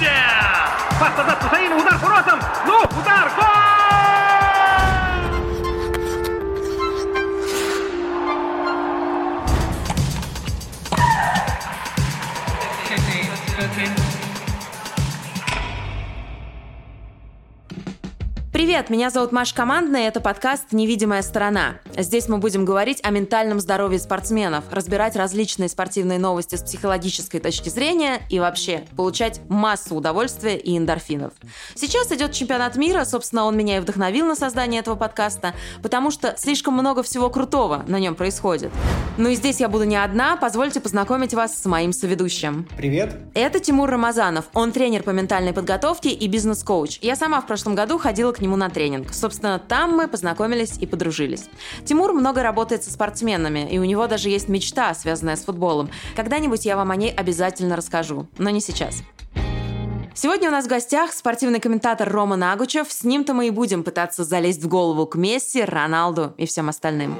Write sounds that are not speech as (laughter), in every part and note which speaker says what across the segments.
Speaker 1: Пас назад Хусаину, удар по воротам! Ну, удар, гол!
Speaker 2: Привет, меня зовут Маша Командная, это подкаст «Невидимая сторона». Здесь мы будем говорить о ментальном здоровье спортсменов, разбирать различные спортивные новости с психологической точки зрения и вообще получать массу удовольствия и эндорфинов. Сейчас идет чемпионат мира, собственно, он меня и вдохновил на создание этого подкаста, потому что слишком много всего крутого на нем происходит. Ну и здесь я буду не одна, позвольте познакомить вас с моим соведущим.
Speaker 3: Привет.
Speaker 2: Это Тимур Рамазанов, он тренер по ментальной подготовке и бизнес-коуч. Я сама в прошлом году ходила к нему на тренинг. Собственно, там мы познакомились и подружились. Тимур много работает со спортсменами, и у него даже есть мечта, связанная с футболом. Когда-нибудь я вам о ней обязательно расскажу, но не сейчас. Сегодня у нас в гостях спортивный комментатор Рома Нагучев. С ним-то мы и будем пытаться залезть в голову к Месси, Роналду и всем остальным.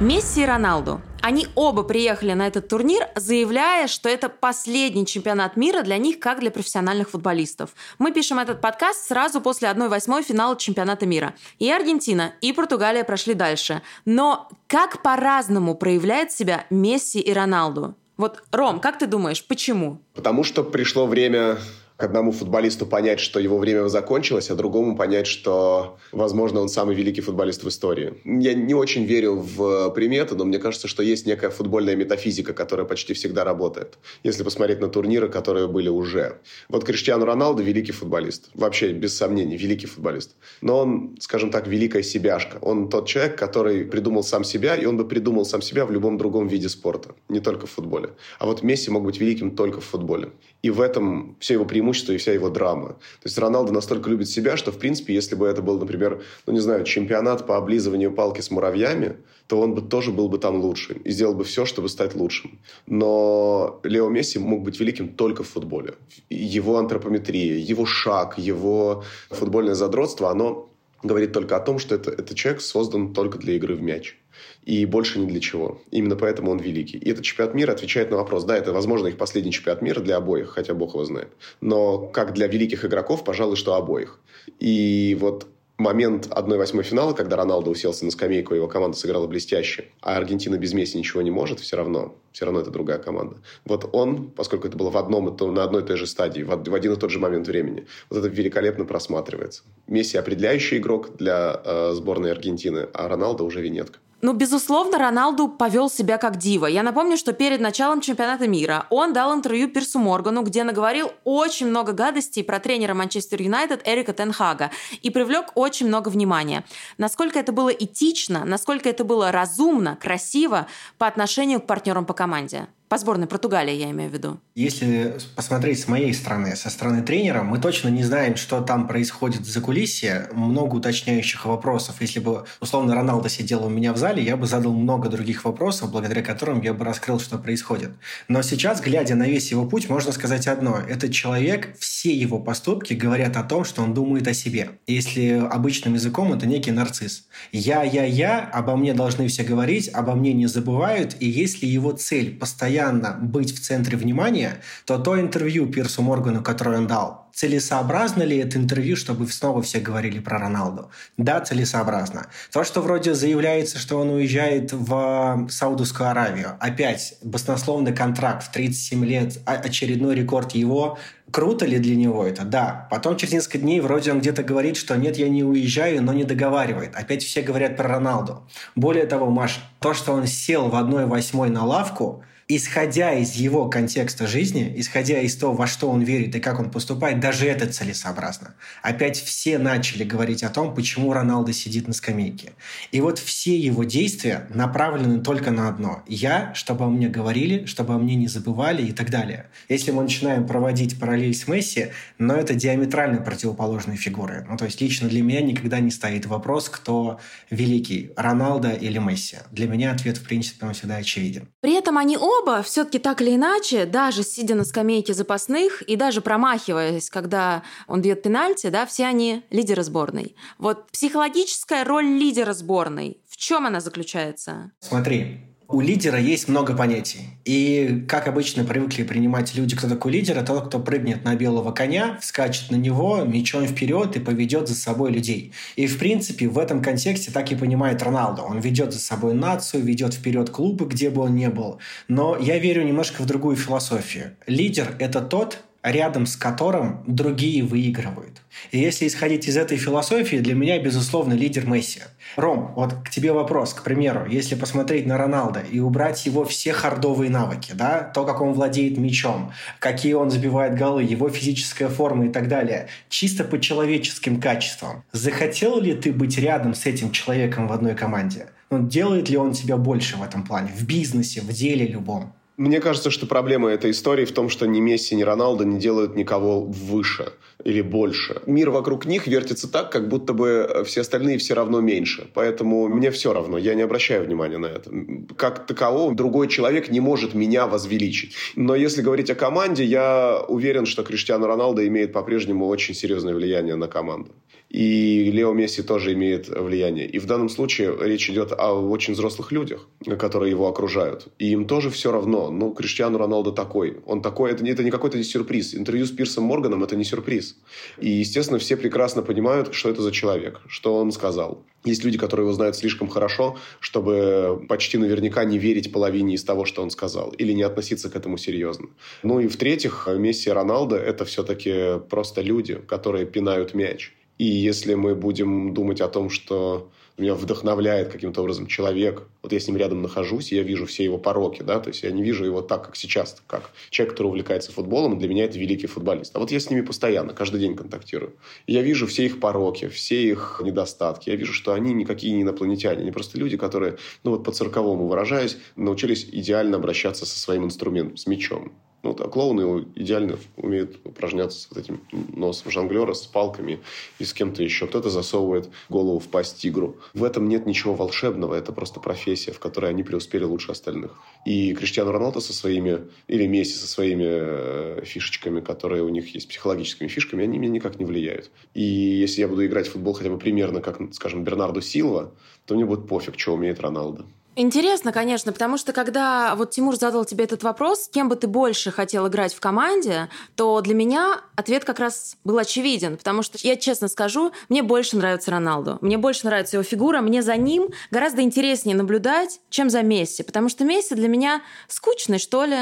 Speaker 2: Месси и Роналду. Они оба приехали на этот турнир, заявляя, что это последний чемпионат мира для них, как для профессиональных футболистов. Мы пишем этот подкаст сразу после 1-8 финала чемпионата мира. И Аргентина, и Португалия прошли дальше. Но как по-разному проявляет себя Месси и Роналду? Вот, Ром, как ты думаешь, почему?
Speaker 4: Потому что пришло время к одному футболисту понять, что его время закончилось, а другому понять, что, возможно, он самый великий футболист в истории. Я не очень верю в приметы, но мне кажется, что есть некая футбольная метафизика, которая почти всегда работает. Если посмотреть на турниры, которые были уже. Вот Криштиану Роналду – великий футболист. Вообще, без сомнений, великий футболист. Но он, скажем так, великая себяшка. Он тот человек, который придумал сам себя, и он бы придумал сам себя в любом другом виде спорта, не только в футболе. А вот Месси мог быть великим только в футболе. И в этом все его преимущество преимущество и вся его драма. То есть Роналдо настолько любит себя, что, в принципе, если бы это был, например, ну, не знаю, чемпионат по облизыванию палки с муравьями, то он бы тоже был бы там лучше и сделал бы все, чтобы стать лучшим. Но Лео Месси мог быть великим только в футболе. Его антропометрия, его шаг, его футбольное задротство, оно говорит только о том, что это, этот человек создан только для игры в мяч и больше ни для чего. Именно поэтому он великий. И этот чемпионат мира отвечает на вопрос. Да, это, возможно, их последний чемпионат мира для обоих, хотя бог его знает. Но как для великих игроков, пожалуй, что обоих. И вот момент 1-8 финала, когда Роналдо уселся на скамейку, его команда сыграла блестяще, а Аргентина без Месси ничего не может, все равно, все равно это другая команда. Вот он, поскольку это было в одном, то на одной и той же стадии, в один и тот же момент времени, вот это великолепно просматривается. Месси определяющий игрок для э, сборной Аргентины, а Роналдо уже винетка.
Speaker 2: Ну, безусловно, Роналду повел себя как дива. Я напомню, что перед началом чемпионата мира он дал интервью Пирсу Моргану, где наговорил очень много гадостей про тренера Манчестер Юнайтед Эрика Тенхага и привлек очень много внимания. Насколько это было этично, насколько это было разумно, красиво по отношению к партнерам по команде. По сборной Португалии, я имею в виду.
Speaker 3: Если посмотреть с моей стороны, со стороны тренера, мы точно не знаем, что там происходит за кулисье. Много уточняющих вопросов. Если бы, условно, Роналдо сидел у меня в зале, я бы задал много других вопросов, благодаря которым я бы раскрыл, что происходит. Но сейчас, глядя на весь его путь, можно сказать одно. Этот человек, все его поступки говорят о том, что он думает о себе. Если обычным языком, это некий нарцисс. Я, я, я, обо мне должны все говорить, обо мне не забывают. И если его цель постоянно постоянно быть в центре внимания, то то интервью Пирсу Моргану, которое он дал, целесообразно ли это интервью, чтобы снова все говорили про Роналду? Да, целесообразно. То, что вроде заявляется, что он уезжает в Саудовскую Аравию, опять баснословный контракт в 37 лет, очередной рекорд его, Круто ли для него это? Да. Потом через несколько дней вроде он где-то говорит, что нет, я не уезжаю, но не договаривает. Опять все говорят про Роналду. Более того, Маш, то, что он сел в 1-8 на лавку, исходя из его контекста жизни, исходя из того, во что он верит и как он поступает, даже это целесообразно. Опять все начали говорить о том, почему Роналдо сидит на скамейке. И вот все его действия направлены только на одно. Я, чтобы о мне говорили, чтобы о мне не забывали и так далее. Если мы начинаем проводить параллель с Месси, но это диаметрально противоположные фигуры. Ну, то есть лично для меня никогда не стоит вопрос, кто великий, Роналдо или Месси. Для меня ответ, в принципе, он всегда очевиден.
Speaker 2: При этом они оба оба все-таки так или иначе, даже сидя на скамейке запасных и даже промахиваясь, когда он бьет пенальти, да, все они лидеры сборной. Вот психологическая роль лидера сборной, в чем она заключается?
Speaker 3: Смотри, У лидера есть много понятий. И, как обычно привыкли принимать люди, кто такой лидер, это тот, кто прыгнет на белого коня, вскачет на него мечом вперед и поведет за собой людей. И, в принципе, в этом контексте так и понимает Роналдо. Он ведет за собой нацию, ведет вперед клубы, где бы он ни был. Но я верю немножко в другую философию. Лидер – это тот, рядом с которым другие выигрывают. И если исходить из этой философии, для меня, безусловно, лидер Месси. Ром, вот к тебе вопрос. К примеру, если посмотреть на Роналда и убрать его все хардовые навыки, да, то, как он владеет мячом, какие он забивает голы, его физическая форма и так далее, чисто по человеческим качествам, захотел ли ты быть рядом с этим человеком в одной команде? Ну, делает ли он тебя больше в этом плане, в бизнесе, в деле любом?
Speaker 4: Мне кажется, что проблема этой истории в том, что ни Месси, ни Роналдо не делают никого выше или больше. Мир вокруг них вертится так, как будто бы все остальные все равно меньше. Поэтому мне все равно, я не обращаю внимания на это. Как такового другой человек не может меня возвеличить. Но если говорить о команде, я уверен, что Криштиану Роналдо имеет по-прежнему очень серьезное влияние на команду. И Лео Месси тоже имеет влияние. И в данном случае речь идет о очень взрослых людях, которые его окружают. И им тоже все равно. Ну, Криштиану Роналдо такой. Он такой. Это, это не какой-то сюрприз. Интервью с Пирсом Морганом – это не сюрприз. И, естественно, все прекрасно понимают, что это за человек, что он сказал. Есть люди, которые его знают слишком хорошо, чтобы почти наверняка не верить половине из того, что он сказал, или не относиться к этому серьезно. Ну и в-третьих, Месси и Роналдо – это все-таки просто люди, которые пинают мяч. И если мы будем думать о том, что меня вдохновляет каким-то образом человек, вот я с ним рядом нахожусь, и я вижу все его пороки, да, то есть я не вижу его так, как сейчас, как человек, который увлекается футболом, для меня это великий футболист. А вот я с ними постоянно, каждый день контактирую. И я вижу все их пороки, все их недостатки. Я вижу, что они никакие не инопланетяне, они просто люди, которые, ну вот по-цирковому выражаясь, научились идеально обращаться со своим инструментом, с мечом. Ну, а клоуны идеально умеют упражняться с вот этим носом жонглера, с палками и с кем-то еще. Кто-то засовывает голову в пасть тигру. В этом нет ничего волшебного, это просто профессия, в которой они преуспели лучше остальных. И Криштиану Роналдо со своими, или Месси со своими э, фишечками, которые у них есть, психологическими фишками, они меня никак не влияют. И если я буду играть в футбол хотя бы примерно, как, скажем, Бернарду Силва, то мне будет пофиг, что умеет Роналдо.
Speaker 2: Интересно, конечно, потому что когда вот Тимур задал тебе этот вопрос, кем бы ты больше хотел играть в команде, то для меня ответ как раз был очевиден, потому что я честно скажу, мне больше нравится Роналду, мне больше нравится его фигура, мне за ним гораздо интереснее наблюдать, чем за Месси, потому что Месси для меня скучный, что ли,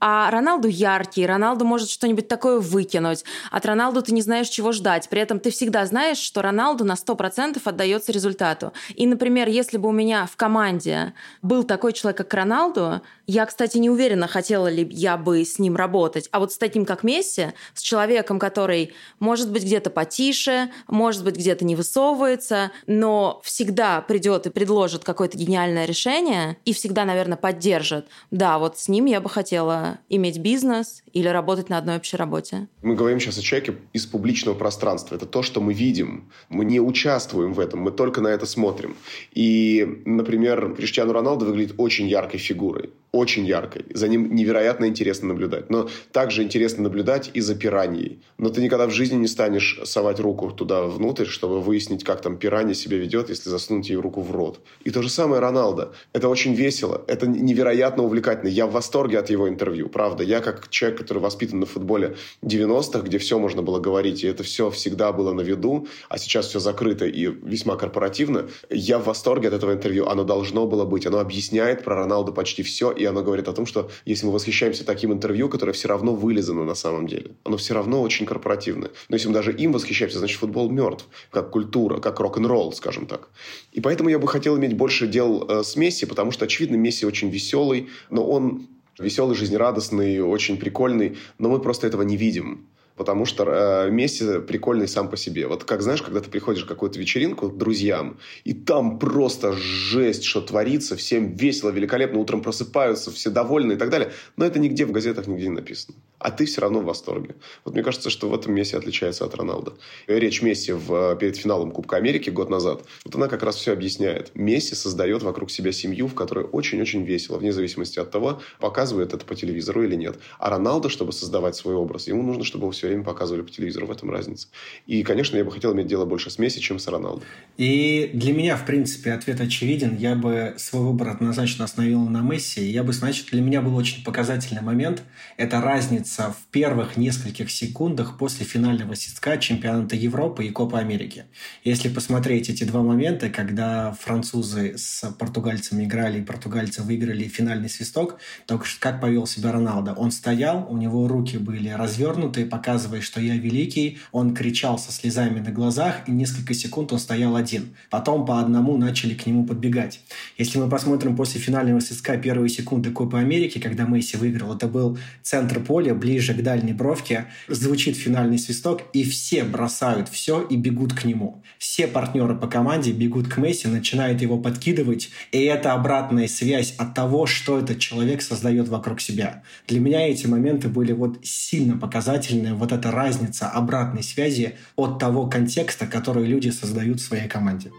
Speaker 2: а Роналду яркий, Роналду может что-нибудь такое выкинуть, от Роналду ты не знаешь, чего ждать, при этом ты всегда знаешь, что Роналду на 100% отдается результату. И, например, если бы у меня в команде был такой человек, как Роналду, я, кстати, не уверена, хотела ли я бы с ним работать. А вот с таким, как Месси, с человеком, который может быть где-то потише, может быть где-то не высовывается, но всегда придет и предложит какое-то гениальное решение и всегда, наверное, поддержит. Да, вот с ним я бы хотела иметь бизнес или работать на одной общей работе.
Speaker 4: Мы говорим сейчас о человеке из публичного пространства. Это то, что мы видим. Мы не участвуем в этом, мы только на это смотрим. И, например, Криштиану Роналду выглядит очень яркой фигурой очень яркой. За ним невероятно интересно наблюдать. Но также интересно наблюдать и за пираньей. Но ты никогда в жизни не станешь совать руку туда внутрь, чтобы выяснить, как там пиранья себя ведет, если засунуть ей руку в рот. И то же самое Роналдо. Это очень весело. Это невероятно увлекательно. Я в восторге от его интервью. Правда, я как человек, который воспитан на футболе 90-х, где все можно было говорить, и это все всегда было на виду, а сейчас все закрыто и весьма корпоративно, я в восторге от этого интервью. Оно должно было быть. Оно объясняет про Роналду почти все, оно говорит о том, что если мы восхищаемся таким интервью, которое все равно вылизано на самом деле, оно все равно очень корпоративное. Но если мы даже им восхищаемся, значит футбол мертв, как культура, как рок-н-ролл, скажем так. И поэтому я бы хотел иметь больше дел э, с Месси, потому что, очевидно, Месси очень веселый, но он веселый, жизнерадостный, очень прикольный, но мы просто этого не видим потому что э, Месси прикольный сам по себе. Вот как, знаешь, когда ты приходишь в какую-то вечеринку к друзьям, и там просто жесть, что творится, всем весело, великолепно, утром просыпаются, все довольны и так далее. Но это нигде в газетах нигде не написано. А ты все равно в восторге. Вот мне кажется, что в этом Месси отличается от Роналда. Речь Месси в, перед финалом Кубка Америки год назад, вот она как раз все объясняет. Месси создает вокруг себя семью, в которой очень-очень весело, вне зависимости от того, показывает это по телевизору или нет. А Роналдо, чтобы создавать свой образ, ему нужно, чтобы все все время показывали по телевизору, в этом разница. И, конечно, я бы хотел иметь дело больше с Месси, чем с Роналдо.
Speaker 3: И для меня, в принципе, ответ очевиден. Я бы свой выбор однозначно остановил на Месси. Я бы, значит, для меня был очень показательный момент. Это разница в первых нескольких секундах после финального свистка чемпионата Европы и Копа Америки. Если посмотреть эти два момента, когда французы с португальцами играли, и португальцы выиграли финальный свисток, только как повел себя Роналдо. Он стоял, у него руки были развернуты, показывая, что я великий. Он кричал со слезами на глазах, и несколько секунд он стоял один. Потом по одному начали к нему подбегать. Если мы посмотрим после финального свистка первые секунды Копы Америки, когда Месси выиграл, это был центр поля, ближе к дальней бровке, звучит финальный свисток, и все бросают все и бегут к нему. Все партнеры по команде бегут к Месси, начинают его подкидывать, и это обратная связь от того, что этот человек создает вокруг себя. Для меня эти моменты были вот сильно показательные, вот эта разница обратной связи от того контекста, который люди создают в своей команде.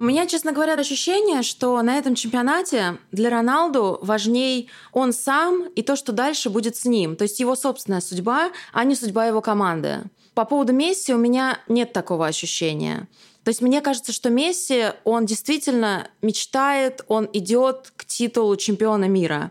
Speaker 2: У меня, честно говоря, ощущение, что на этом чемпионате для Роналду важней он сам и то, что дальше будет с ним. То есть его собственная судьба, а не судьба его команды. По поводу Месси у меня нет такого ощущения. То есть мне кажется, что Месси, он действительно мечтает, он идет к титулу чемпиона мира.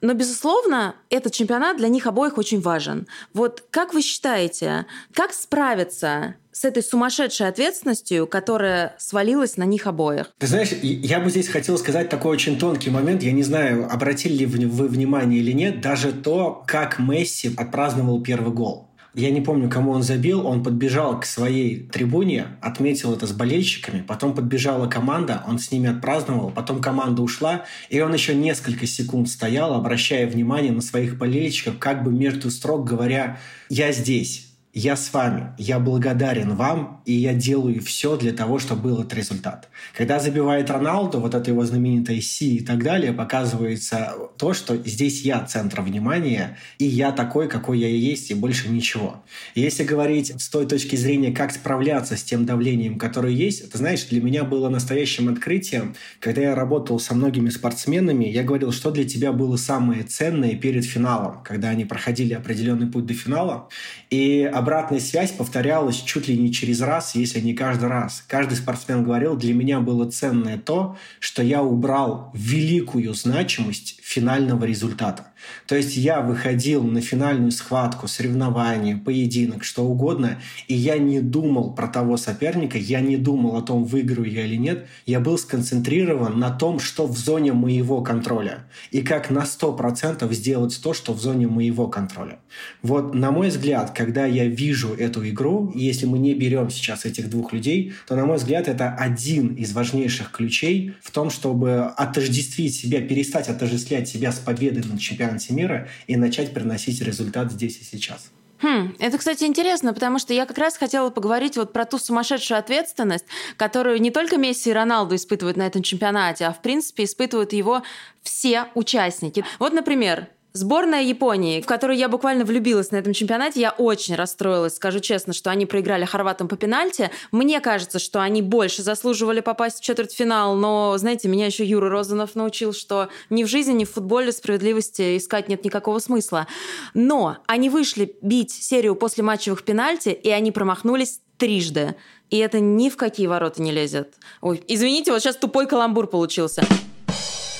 Speaker 2: Но, безусловно, этот чемпионат для них обоих очень важен. Вот как вы считаете, как справиться с этой сумасшедшей ответственностью, которая свалилась на них обоих.
Speaker 3: Ты знаешь, я бы здесь хотел сказать такой очень тонкий момент. Я не знаю, обратили ли вы внимание или нет, даже то, как Месси отпраздновал первый гол. Я не помню, кому он забил. Он подбежал к своей трибуне, отметил это с болельщиками. Потом подбежала команда, он с ними отпраздновал. Потом команда ушла, и он еще несколько секунд стоял, обращая внимание на своих болельщиков, как бы между строк говоря, «Я здесь, я с вами, я благодарен вам, и я делаю все для того, чтобы был этот результат. Когда забивает Роналду, вот это его знаменитая Си и так далее, показывается то, что здесь я центр внимания, и я такой, какой я и есть, и больше ничего. Если говорить с той точки зрения, как справляться с тем давлением, которое есть, это, знаешь, для меня было настоящим открытием, когда я работал со многими спортсменами, я говорил, что для тебя было самое ценное перед финалом, когда они проходили определенный путь до финала, и обратная связь повторялась чуть ли не через раз, если не каждый раз. Каждый спортсмен говорил, для меня было ценное то, что я убрал великую значимость финального результата. То есть я выходил на финальную схватку, соревнование, поединок, что угодно, и я не думал про того соперника, я не думал о том, выиграю я или нет. Я был сконцентрирован на том, что в зоне моего контроля. И как на 100% сделать то, что в зоне моего контроля. Вот, на мой взгляд, когда я вижу эту игру, если мы не берем сейчас этих двух людей, то, на мой взгляд, это один из важнейших ключей в том, чтобы отождествить себя, перестать отождествлять себя с победой на чемпионате чемпионате мира и начать приносить результат здесь и сейчас.
Speaker 2: Хм, это, кстати, интересно, потому что я как раз хотела поговорить вот про ту сумасшедшую ответственность, которую не только Месси и Роналду испытывают на этом чемпионате, а в принципе испытывают его все участники. Вот, например, Сборная Японии, в которую я буквально влюбилась на этом чемпионате, я очень расстроилась, скажу честно, что они проиграли хорватам по пенальти. Мне кажется, что они больше заслуживали попасть в четвертьфинал, но, знаете, меня еще Юра Розанов научил, что ни в жизни, ни в футболе справедливости искать нет никакого смысла. Но они вышли бить серию после матчевых пенальти, и они промахнулись трижды. И это ни в какие ворота не лезет. Ой, извините, вот сейчас тупой каламбур получился.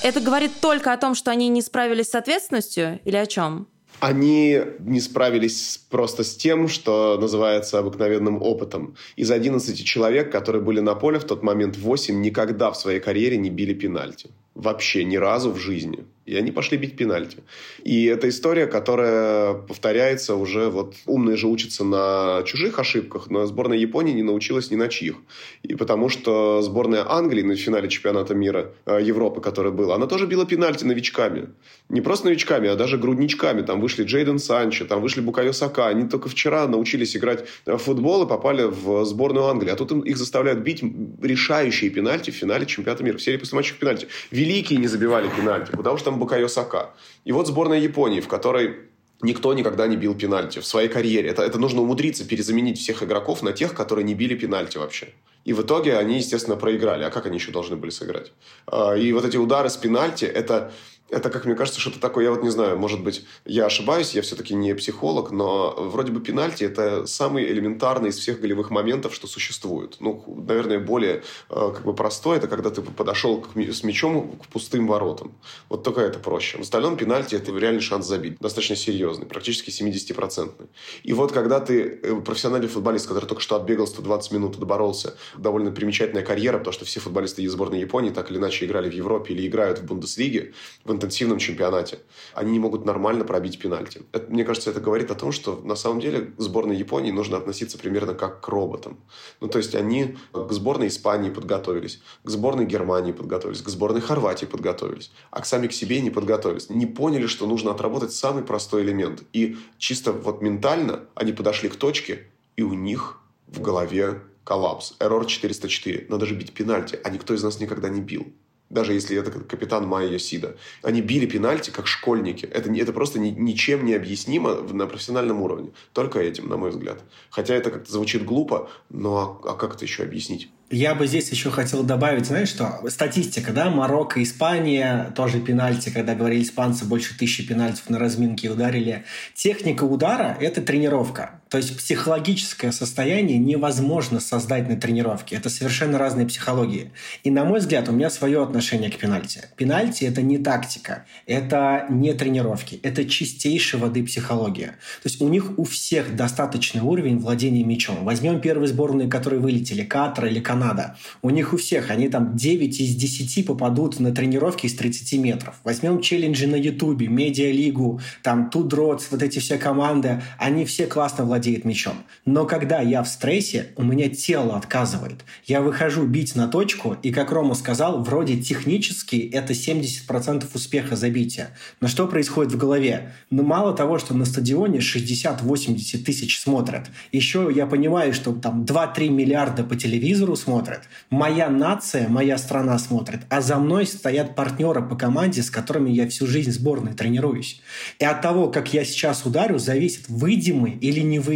Speaker 2: Это говорит только о том, что они не справились с ответственностью или о чем?
Speaker 4: Они не справились просто с тем, что называется обыкновенным опытом. Из 11 человек, которые были на поле в тот момент, 8 никогда в своей карьере не били пенальти. Вообще ни разу в жизни и они пошли бить пенальти. И это история, которая повторяется уже, вот умные же учатся на чужих ошибках, но сборная Японии не научилась ни на чьих. И потому что сборная Англии на финале чемпионата мира э, Европы, который был, она тоже била пенальти новичками. Не просто новичками, а даже грудничками. Там вышли Джейден Санчо, там вышли Букайо Сака. Они только вчера научились играть в футбол и попали в сборную Англии. А тут их заставляют бить решающие пенальти в финале чемпионата мира. В серии после пенальти. Великие не забивали пенальти, потому что там Букайо Сака. И вот сборная Японии, в которой Никто никогда не бил пенальти в своей карьере. Это, это нужно умудриться перезаменить всех игроков на тех, которые не били пенальти вообще. И в итоге они, естественно, проиграли. А как они еще должны были сыграть? А, и вот эти удары с пенальти, это это, как мне кажется, что-то такое, я вот не знаю, может быть, я ошибаюсь, я все-таки не психолог, но вроде бы пенальти – это самый элементарный из всех голевых моментов, что существует. Ну, наверное, более э, как бы простой – это когда ты подошел к, с мячом к пустым воротам. Вот только это проще. В остальном пенальти – это реальный шанс забить, достаточно серьезный, практически 70-процентный. И вот когда ты э, профессиональный футболист, который только что отбегал 120 минут и доборолся, довольно примечательная карьера, потому что все футболисты из сборной Японии так или иначе играли в Европе или играют в Бундеслиге, в интенсивном чемпионате. Они не могут нормально пробить пенальти. Это, мне кажется, это говорит о том, что на самом деле сборной Японии нужно относиться примерно как к роботам. Ну, то есть они к сборной Испании подготовились, к сборной Германии подготовились, к сборной Хорватии подготовились, а к сами к себе не подготовились. Не поняли, что нужно отработать самый простой элемент. И чисто вот ментально они подошли к точке, и у них в голове коллапс. Эррор 404. Надо же бить пенальти, а никто из нас никогда не бил даже если это капитан Майя Йосида. Они били пенальти как школьники. Это, это просто ни, ничем не объяснимо на профессиональном уровне. Только этим, на мой взгляд. Хотя это как-то звучит глупо, но а, а как это еще объяснить?
Speaker 3: Я бы здесь еще хотел добавить, знаешь что? Статистика, да? Марокко, Испания, тоже пенальти, когда говорили испанцы, больше тысячи пенальтов на разминке ударили. Техника удара – это тренировка. То есть психологическое состояние невозможно создать на тренировке. Это совершенно разные психологии. И, на мой взгляд, у меня свое отношение к пенальти. Пенальти – это не тактика, это не тренировки, это чистейшая воды психология. То есть у них у всех достаточный уровень владения мячом. Возьмем первые сборные, которые вылетели, Катар или Канада. У них у всех, они там 9 из 10 попадут на тренировки из 30 метров. Возьмем челленджи на Ютубе, Медиалигу, там Тудроц, вот эти все команды, они все классно владеют мячом. Но когда я в стрессе, у меня тело отказывает. Я выхожу бить на точку, и, как Рома сказал, вроде технически это 70% успеха забития. Но что происходит в голове? Ну, мало того, что на стадионе 60-80 тысяч смотрят, еще я понимаю, что там 2-3 миллиарда по телевизору смотрят. Моя нация, моя страна смотрит. А за мной стоят партнеры по команде, с которыми я всю жизнь сборной тренируюсь. И от того, как я сейчас ударю, зависит, выйдем мы или не выйдем.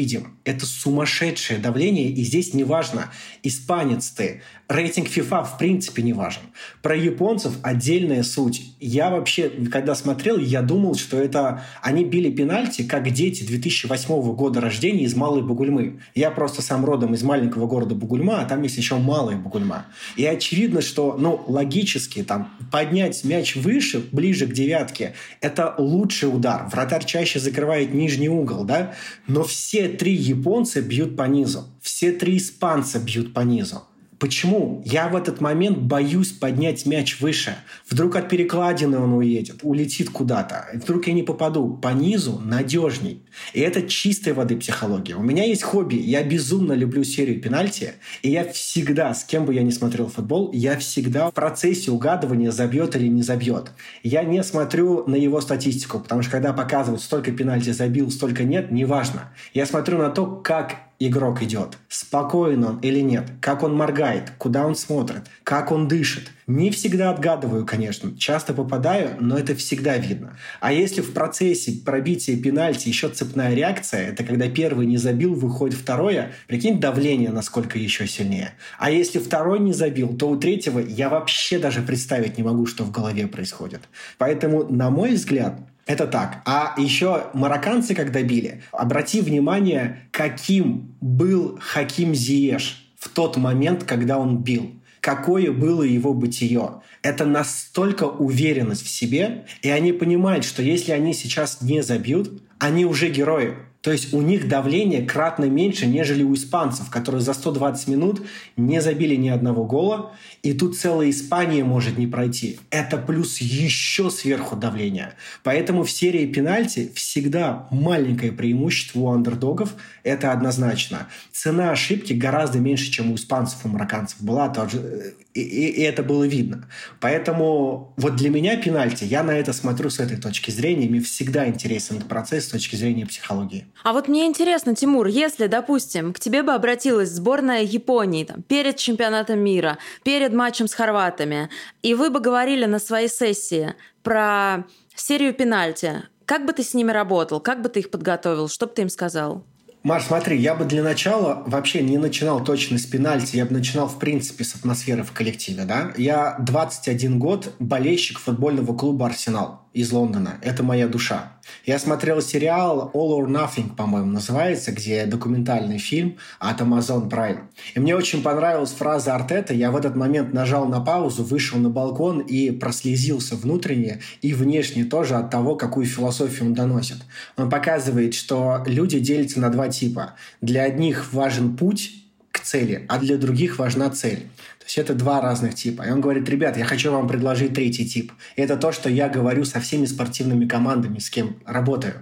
Speaker 3: Это сумасшедшее давление, и здесь не важно, испанец ты, рейтинг FIFA в принципе не важен. Про японцев отдельная суть. Я вообще, когда смотрел, я думал, что это они били пенальти, как дети 2008 года рождения из Малой Бугульмы. Я просто сам родом из маленького города Бугульма, а там есть еще Малая Бугульма. И очевидно, что, ну, логически, там, поднять мяч выше, ближе к девятке, это лучший удар. Вратарь чаще закрывает нижний угол, да? Но все три японца бьют по низу. Все три испанца бьют по низу. Почему? Я в этот момент боюсь поднять мяч выше. Вдруг от перекладины он уедет, улетит куда-то. Вдруг я не попаду. По низу надежней. И это чистой воды психология. У меня есть хобби. Я безумно люблю серию пенальти. И я всегда, с кем бы я ни смотрел футбол, я всегда в процессе угадывания забьет или не забьет. Я не смотрю на его статистику, потому что когда показывают, столько пенальти забил, столько нет, неважно. Я смотрю на то, как игрок идет, спокоен он или нет, как он моргает, куда он смотрит, как он дышит. Не всегда отгадываю, конечно, часто попадаю, но это всегда видно. А если в процессе пробития пенальти еще цепная реакция, это когда первый не забил, выходит второе, прикинь, давление насколько еще сильнее. А если второй не забил, то у третьего я вообще даже представить не могу, что в голове происходит. Поэтому, на мой взгляд, это так. А еще марокканцы, когда били, обрати внимание, каким был Хаким Зиеш в тот момент, когда он бил. Какое было его бытие. Это настолько уверенность в себе, и они понимают, что если они сейчас не забьют, они уже герои. То есть у них давление кратно меньше, нежели у испанцев, которые за 120 минут не забили ни одного гола, и тут целая Испания может не пройти. Это плюс еще сверху давление. Поэтому в серии пенальти всегда маленькое преимущество у андердогов, это однозначно. Цена ошибки гораздо меньше, чем у испанцев и марокканцев была, тоже, и, и, и это было видно. Поэтому вот для меня пенальти, я на это смотрю с этой точки зрения, мне всегда интересен этот процесс с точки зрения психологии.
Speaker 2: А вот мне интересно, Тимур, если, допустим, к тебе бы обратилась сборная Японии там, перед чемпионатом мира, перед матчем с хорватами, и вы бы говорили на своей сессии про серию пенальти, как бы ты с ними работал? Как бы ты их подготовил? Что бы ты им сказал?
Speaker 3: Маш, смотри, я бы для начала вообще не начинал точно с пенальти, я бы начинал, в принципе, с атмосферы в коллективе, да. Я 21 год болельщик футбольного клуба «Арсенал» из Лондона. Это моя душа. Я смотрел сериал All or Nothing, по-моему, называется, где документальный фильм от Amazon Prime. И мне очень понравилась фраза Артета. Я в этот момент нажал на паузу, вышел на балкон и прослезился внутренне и внешне тоже от того, какую философию он доносит. Он показывает, что люди делятся на два типа. Для одних важен путь к цели, а для других важна цель. То есть это два разных типа. И он говорит, ребят, я хочу вам предложить третий тип. И это то, что я говорю со всеми спортивными командами, с кем работаю.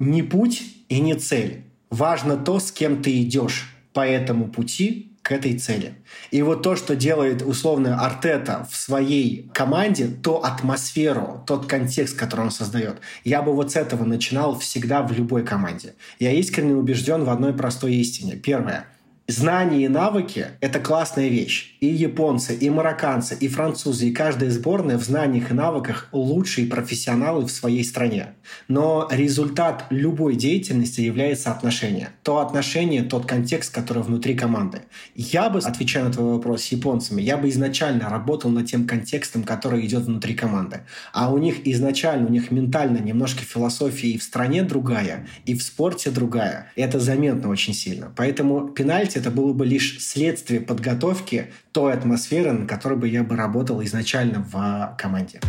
Speaker 3: Не путь и не цель. Важно то, с кем ты идешь по этому пути к этой цели. И вот то, что делает условно Артета в своей команде, то атмосферу, тот контекст, который он создает, я бы вот с этого начинал всегда в любой команде. Я искренне убежден в одной простой истине. Первое – Знания и навыки – это классная вещь. И японцы, и марокканцы, и французы, и каждая сборная в знаниях и навыках лучшие профессионалы в своей стране. Но результат любой деятельности является отношение. То отношение, тот контекст, который внутри команды. Я бы, отвечая на твой вопрос с японцами, я бы изначально работал над тем контекстом, который идет внутри команды. А у них изначально, у них ментально немножко философия и в стране другая, и в спорте другая. И это заметно очень сильно. Поэтому пенальти это было бы лишь следствие подготовки той атмосферы, на которой бы я бы работал изначально в команде.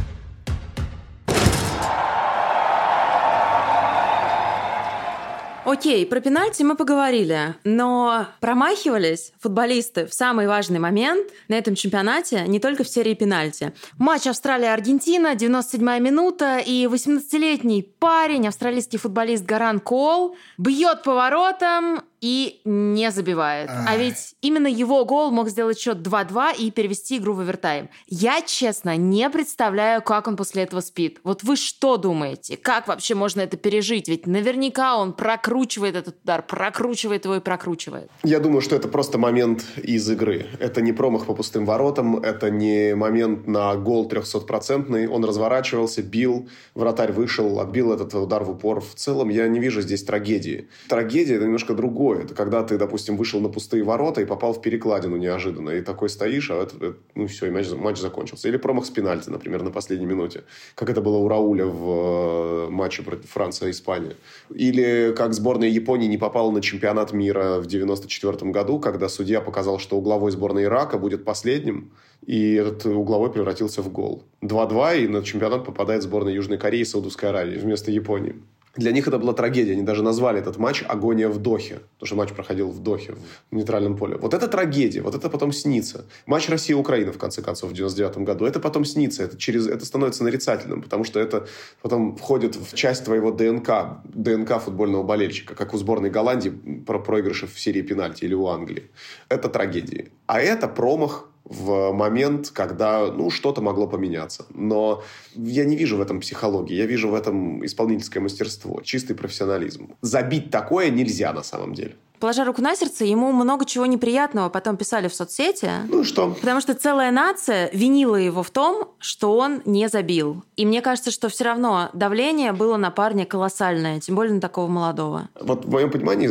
Speaker 2: Окей, про пенальти мы поговорили, но промахивались футболисты в самый важный момент на этом чемпионате не только в серии пенальти. Матч Австралия-Аргентина, 97-я минута, и 18-летний парень, австралийский футболист Гаран Кол, бьет поворотом и не забивает. А, ведь именно его гол мог сделать счет 2-2 и перевести игру в овертайм. Я, честно, не представляю, как он после этого спит. Вот вы что думаете? Как вообще можно это пережить? Ведь наверняка он прокручивает этот удар, прокручивает его и прокручивает.
Speaker 4: Я думаю, что это просто момент из игры. Это не промах по пустым воротам, это не момент на гол 300-процентный. Он разворачивался, бил, вратарь вышел, отбил этот удар в упор. В целом я не вижу здесь трагедии. Трагедия – это немножко другое другое. Это когда ты, допустим, вышел на пустые ворота и попал в перекладину неожиданно. И такой стоишь, а это, это ну все, и матч, матч закончился. Или промах с пенальти, например, на последней минуте. Как это было у Рауля в э, матче против Испании. Или как сборная Японии не попала на чемпионат мира в 94 году, когда судья показал, что угловой сборной Ирака будет последним, и этот угловой превратился в гол. 2-2, и на чемпионат попадает сборная Южной Кореи и Саудовской Аравии вместо Японии. Для них это была трагедия. Они даже назвали этот матч «Агония в Дохе». Потому что матч проходил в Дохе, в нейтральном поле. Вот это трагедия. Вот это потом снится. Матч Россия-Украина, в конце концов, в 99 году. Это потом снится. Это, через, это становится нарицательным. Потому что это потом входит в часть твоего ДНК. ДНК футбольного болельщика. Как у сборной Голландии про проигрыши в серии пенальти или у Англии. Это трагедия. А это промах в момент, когда ну, что-то могло поменяться. Но я не вижу в этом психологии, я вижу в этом исполнительское мастерство, чистый профессионализм. Забить такое нельзя на самом деле
Speaker 2: положа руку на сердце, ему много чего неприятного потом писали в соцсети.
Speaker 4: Ну что?
Speaker 2: Потому что целая нация винила его в том, что он не забил. И мне кажется, что все равно давление было на парня колоссальное, тем более на такого молодого.
Speaker 4: Вот в моем понимании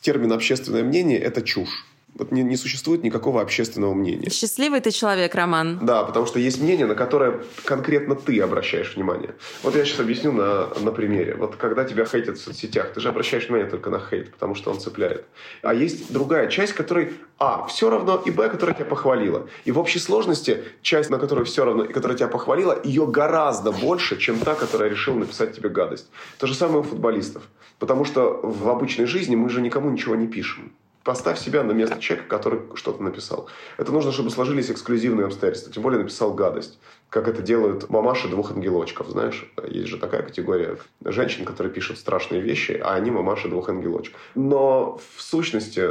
Speaker 4: термин «общественное мнение» — это чушь. Вот не, не существует никакого общественного мнения.
Speaker 2: Счастливый ты человек, Роман.
Speaker 4: Да, потому что есть мнение, на которое конкретно ты обращаешь внимание. Вот я сейчас объясню на, на примере. Вот когда тебя хейтят в соцсетях, ты же обращаешь внимание только на хейт, потому что он цепляет. А есть другая часть, которой А, все равно, и Б, которая тебя похвалила. И в общей сложности часть, на которую все равно, и которая тебя похвалила, ее гораздо больше, чем та, которая решила написать тебе гадость. То же самое у футболистов. Потому что в обычной жизни мы же никому ничего не пишем поставь себя на место человека, который что-то написал. Это нужно, чтобы сложились эксклюзивные обстоятельства. Тем более написал гадость. Как это делают мамаши двух ангелочков, знаешь? Есть же такая категория женщин, которые пишут страшные вещи, а они мамаши двух ангелочков. Но в сущности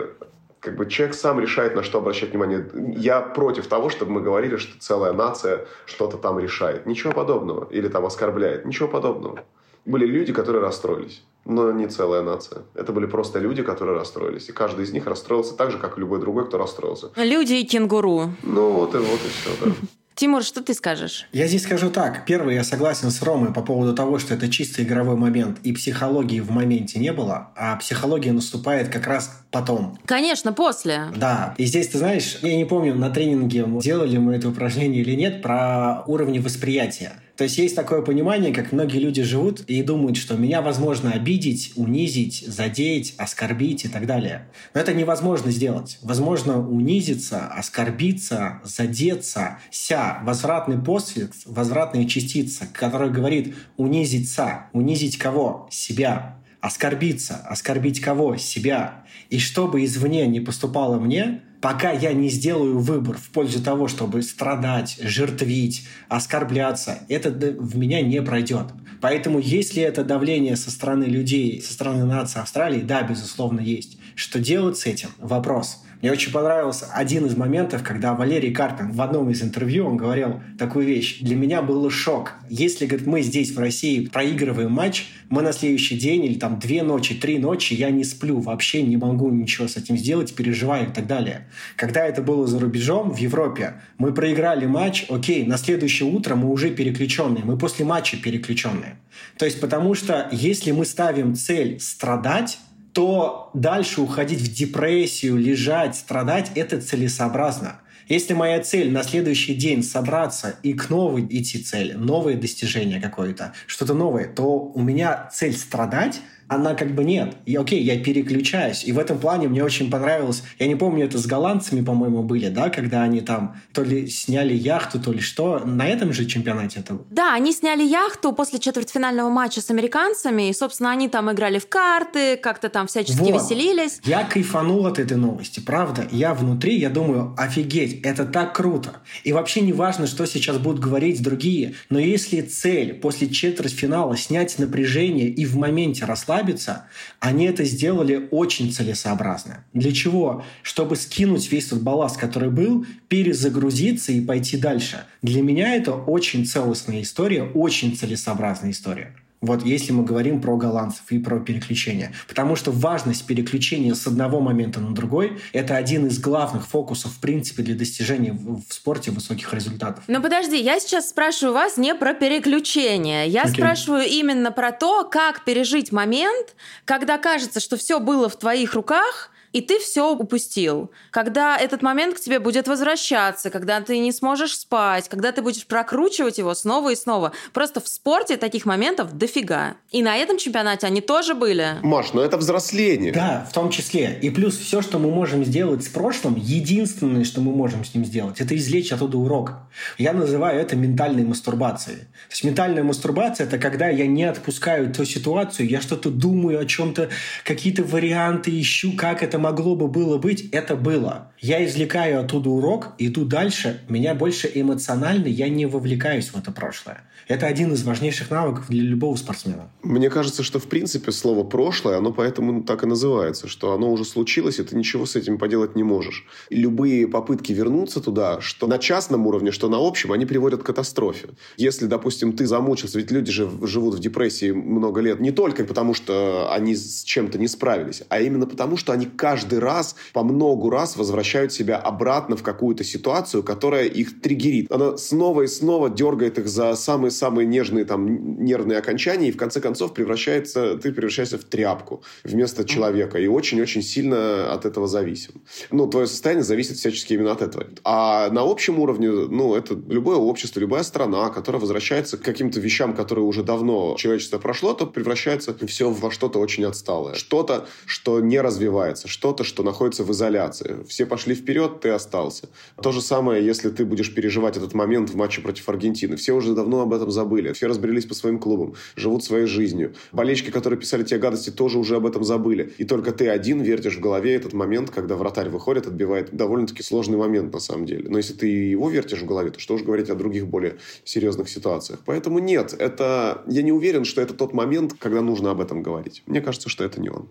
Speaker 4: как бы человек сам решает, на что обращать внимание. Я против того, чтобы мы говорили, что целая нация что-то там решает. Ничего подобного. Или там оскорбляет. Ничего подобного. Были люди, которые расстроились но не целая нация. Это были просто люди, которые расстроились. И каждый из них расстроился так же, как и любой другой, кто расстроился.
Speaker 2: Люди и кенгуру.
Speaker 4: Ну, вот и вот и все, да. (laughs)
Speaker 2: Тимур, что ты скажешь?
Speaker 3: Я здесь скажу так. Первый, я согласен с Ромой по поводу того, что это чисто игровой момент, и психологии в моменте не было, а психология наступает как раз потом.
Speaker 2: Конечно, после.
Speaker 3: Да. И здесь, ты знаешь, я не помню, на тренинге делали мы это упражнение или нет, про уровни восприятия. То есть есть такое понимание, как многие люди живут и думают, что меня возможно обидеть, унизить, задеть, оскорбить и так далее. Но это невозможно сделать. Возможно унизиться, оскорбиться, задеться, ся, возвратный посвид, возвратная частица, которая говорит унизиться. Унизить кого? Себя. Оскорбиться. Оскорбить кого? Себя. И чтобы извне не поступало мне, пока я не сделаю выбор в пользу того, чтобы страдать, жертвить, оскорбляться, это в меня не пройдет. Поэтому если это давление со стороны людей, со стороны нации Австралии, да, безусловно, есть. Что делать с этим? Вопрос. Мне очень понравился один из моментов, когда Валерий Карпин в одном из интервью он говорил такую вещь. Для меня был шок. Если, говорит, мы здесь в России проигрываем матч, мы на следующий день или там две ночи, три ночи, я не сплю, вообще не могу ничего с этим сделать, переживаю и так далее. Когда это было за рубежом, в Европе, мы проиграли матч, окей, на следующее утро мы уже переключенные, мы после матча переключенные. То есть потому что если мы ставим цель страдать, то дальше уходить в депрессию, лежать, страдать – это целесообразно. Если моя цель на следующий день собраться и к новой идти цели, новое достижение какое-то, что-то новое, то у меня цель страдать – она как бы нет. И окей, я переключаюсь. И в этом плане мне очень понравилось. Я не помню, это с голландцами, по-моему, были, да, когда они там то ли сняли яхту, то ли что. На этом же чемпионате это
Speaker 2: Да, они сняли яхту после четвертьфинального матча с американцами. И, собственно, они там играли в карты, как-то там всячески вот. веселились.
Speaker 3: Я кайфанул от этой новости, правда. Я внутри, я думаю, офигеть, это так круто. И вообще не важно, что сейчас будут говорить другие. Но если цель после четвертьфинала снять напряжение и в моменте расслабиться, расслабиться, они это сделали очень целесообразно. Для чего? Чтобы скинуть весь тот балласт, который был, перезагрузиться и пойти дальше. Для меня это очень целостная история, очень целесообразная история. Вот если мы говорим про голландцев и про переключение. Потому что важность переключения с одного момента на другой – это один из главных фокусов, в принципе, для достижения в спорте высоких результатов.
Speaker 2: Но подожди, я сейчас спрашиваю вас не про переключение. Я okay. спрашиваю именно про то, как пережить момент, когда кажется, что все было в твоих руках, и ты все упустил. Когда этот момент к тебе будет возвращаться, когда ты не сможешь спать, когда ты будешь прокручивать его снова и снова. Просто в спорте таких моментов дофига. И на этом чемпионате они тоже были.
Speaker 4: Маш, но это взросление.
Speaker 3: Да, в том числе. И плюс все, что мы можем сделать с прошлым, единственное, что мы можем с ним сделать, это извлечь оттуда урок. Я называю это ментальной мастурбацией. То есть ментальная мастурбация – это когда я не отпускаю ту ситуацию, я что-то думаю о чем-то, какие-то варианты ищу, как это могло бы было быть, это было. Я извлекаю оттуда урок, иду дальше, меня больше эмоционально, я не вовлекаюсь в это прошлое. Это один из важнейших навыков для любого спортсмена.
Speaker 4: Мне кажется, что в принципе слово «прошлое», оно поэтому так и называется, что оно уже случилось, и ты ничего с этим поделать не можешь. И любые попытки вернуться туда, что на частном уровне, что на общем, они приводят к катастрофе. Если, допустим, ты замучился, ведь люди же живут в депрессии много лет не только потому, что они с чем-то не справились, а именно потому, что они каждый раз, по многу раз возвращают себя обратно в какую-то ситуацию, которая их триггерит. Она снова и снова дергает их за самые самые нежные там нервные окончания, и в конце концов превращается, ты превращаешься в тряпку вместо человека, и очень-очень сильно от этого зависим. Ну, твое состояние зависит всячески именно от этого. А на общем уровне, ну, это любое общество, любая страна, которая возвращается к каким-то вещам, которые уже давно человечество прошло, то превращается все во что-то очень отсталое. Что-то, что не развивается, что-то, что находится в изоляции. Все пошли вперед, ты остался. То же самое, если ты будешь переживать этот момент в матче против Аргентины. Все уже давно об этом этом забыли. Все разбрелись по своим клубам, живут своей жизнью. Болельщики, которые писали те гадости, тоже уже об этом забыли. И только ты один вертишь в голове этот момент, когда вратарь выходит, отбивает довольно-таки сложный момент на самом деле. Но если ты его вертишь в голове, то что же говорить о других более серьезных ситуациях. Поэтому нет, это... Я не уверен, что это тот момент, когда нужно об этом говорить. Мне кажется, что это не он.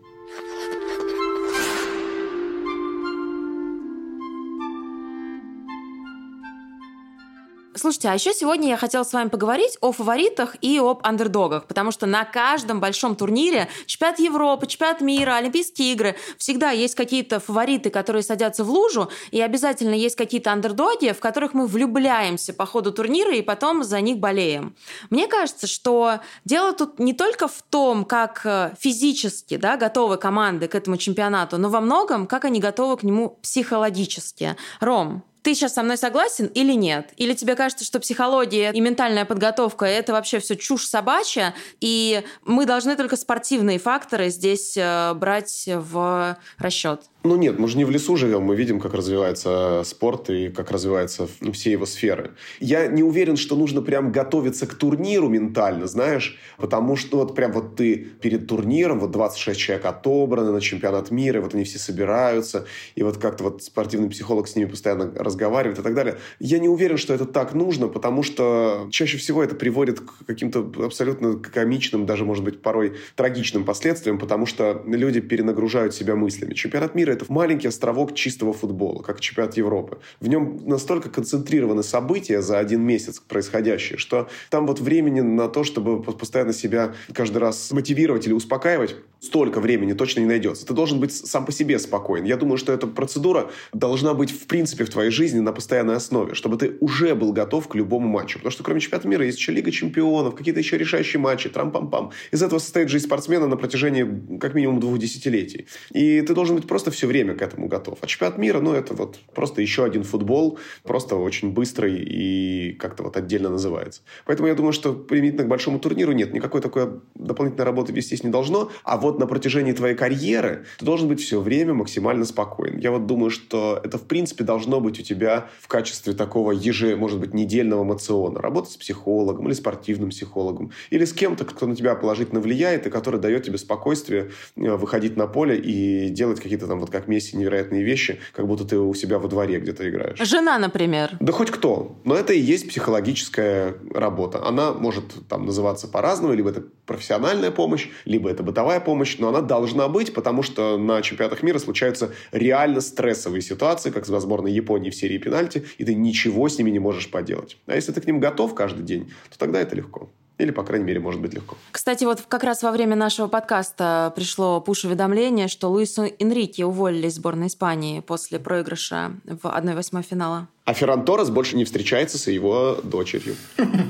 Speaker 2: Слушайте, а еще сегодня я хотела с вами поговорить о фаворитах и об андердогах, потому что на каждом большом турнире, чемпионат Европы, чемпионат мира, Олимпийские игры, всегда есть какие-то фавориты, которые садятся в лужу, и обязательно есть какие-то андердоги, в которых мы влюбляемся по ходу турнира и потом за них болеем. Мне кажется, что дело тут не только в том, как э, физически да, готовы команды к этому чемпионату, но во многом, как они готовы к нему психологически. Ром, ты сейчас со мной согласен или нет? Или тебе кажется, что психология и ментальная подготовка это вообще все чушь собачья, и мы должны только спортивные факторы здесь э, брать в расчет?
Speaker 4: Ну нет, мы же не в лесу живем, мы видим, как развивается спорт и как развиваются ну, все его сферы. Я не уверен, что нужно прям готовиться к турниру ментально, знаешь, потому что вот прям вот ты перед турниром, вот 26 человек отобраны на чемпионат мира, вот они все собираются, и вот как-то вот спортивный психолог с ними постоянно разговаривает и так далее. Я не уверен, что это так нужно, потому что чаще всего это приводит к каким-то абсолютно комичным, даже, может быть, порой трагичным последствиям, потому что люди перенагружают себя мыслями. Чемпионат мира это маленький островок чистого футбола, как чемпионат Европы. В нем настолько концентрированы события за один месяц происходящие, что там вот времени на то, чтобы постоянно себя каждый раз мотивировать или успокаивать, столько времени точно не найдется. Ты должен быть сам по себе спокоен. Я думаю, что эта процедура должна быть в принципе в твоей жизни на постоянной основе, чтобы ты уже был готов к любому матчу. Потому что кроме чемпионата мира есть еще Лига чемпионов, какие-то еще решающие матчи, трам-пам-пам. Из этого состоит жизнь спортсмена на протяжении как минимум двух десятилетий. И ты должен быть просто все время к этому готов. А чемпионат мира, ну, это вот просто еще один футбол, просто очень быстрый и как-то вот отдельно называется. Поэтому я думаю, что применительно к большому турниру нет, никакой такой дополнительной работы вестись не должно. А вот на протяжении твоей карьеры ты должен быть все время максимально спокоен. Я вот думаю, что это в принципе должно быть у тебя в качестве такого еже, может быть, недельного мациона. Работа с психологом или спортивным психологом. Или с кем-то, кто на тебя положительно влияет и который дает тебе спокойствие э, выходить на поле и делать какие-то там, вот как Месси, невероятные вещи, как будто ты у себя во дворе где-то играешь.
Speaker 2: Жена, например.
Speaker 4: Да хоть кто. Но это и есть психологическая работа. Она может там называться по-разному, либо это профессиональная помощь, либо это бытовая помощь, но она должна быть, потому что на чемпионатах мира случаются реально стрессовые ситуации, как с возможной Японии в серии пенальти, и ты ничего с ними не можешь поделать. А если ты к ним готов каждый день, то тогда это легко. Или, по крайней мере, может быть легко.
Speaker 2: Кстати, вот как раз во время нашего подкаста пришло пуш-уведомление, что Луису Энрике уволили из сборной Испании после проигрыша в 1-8 финала.
Speaker 4: А Ферран Торрес больше не встречается с его дочерью.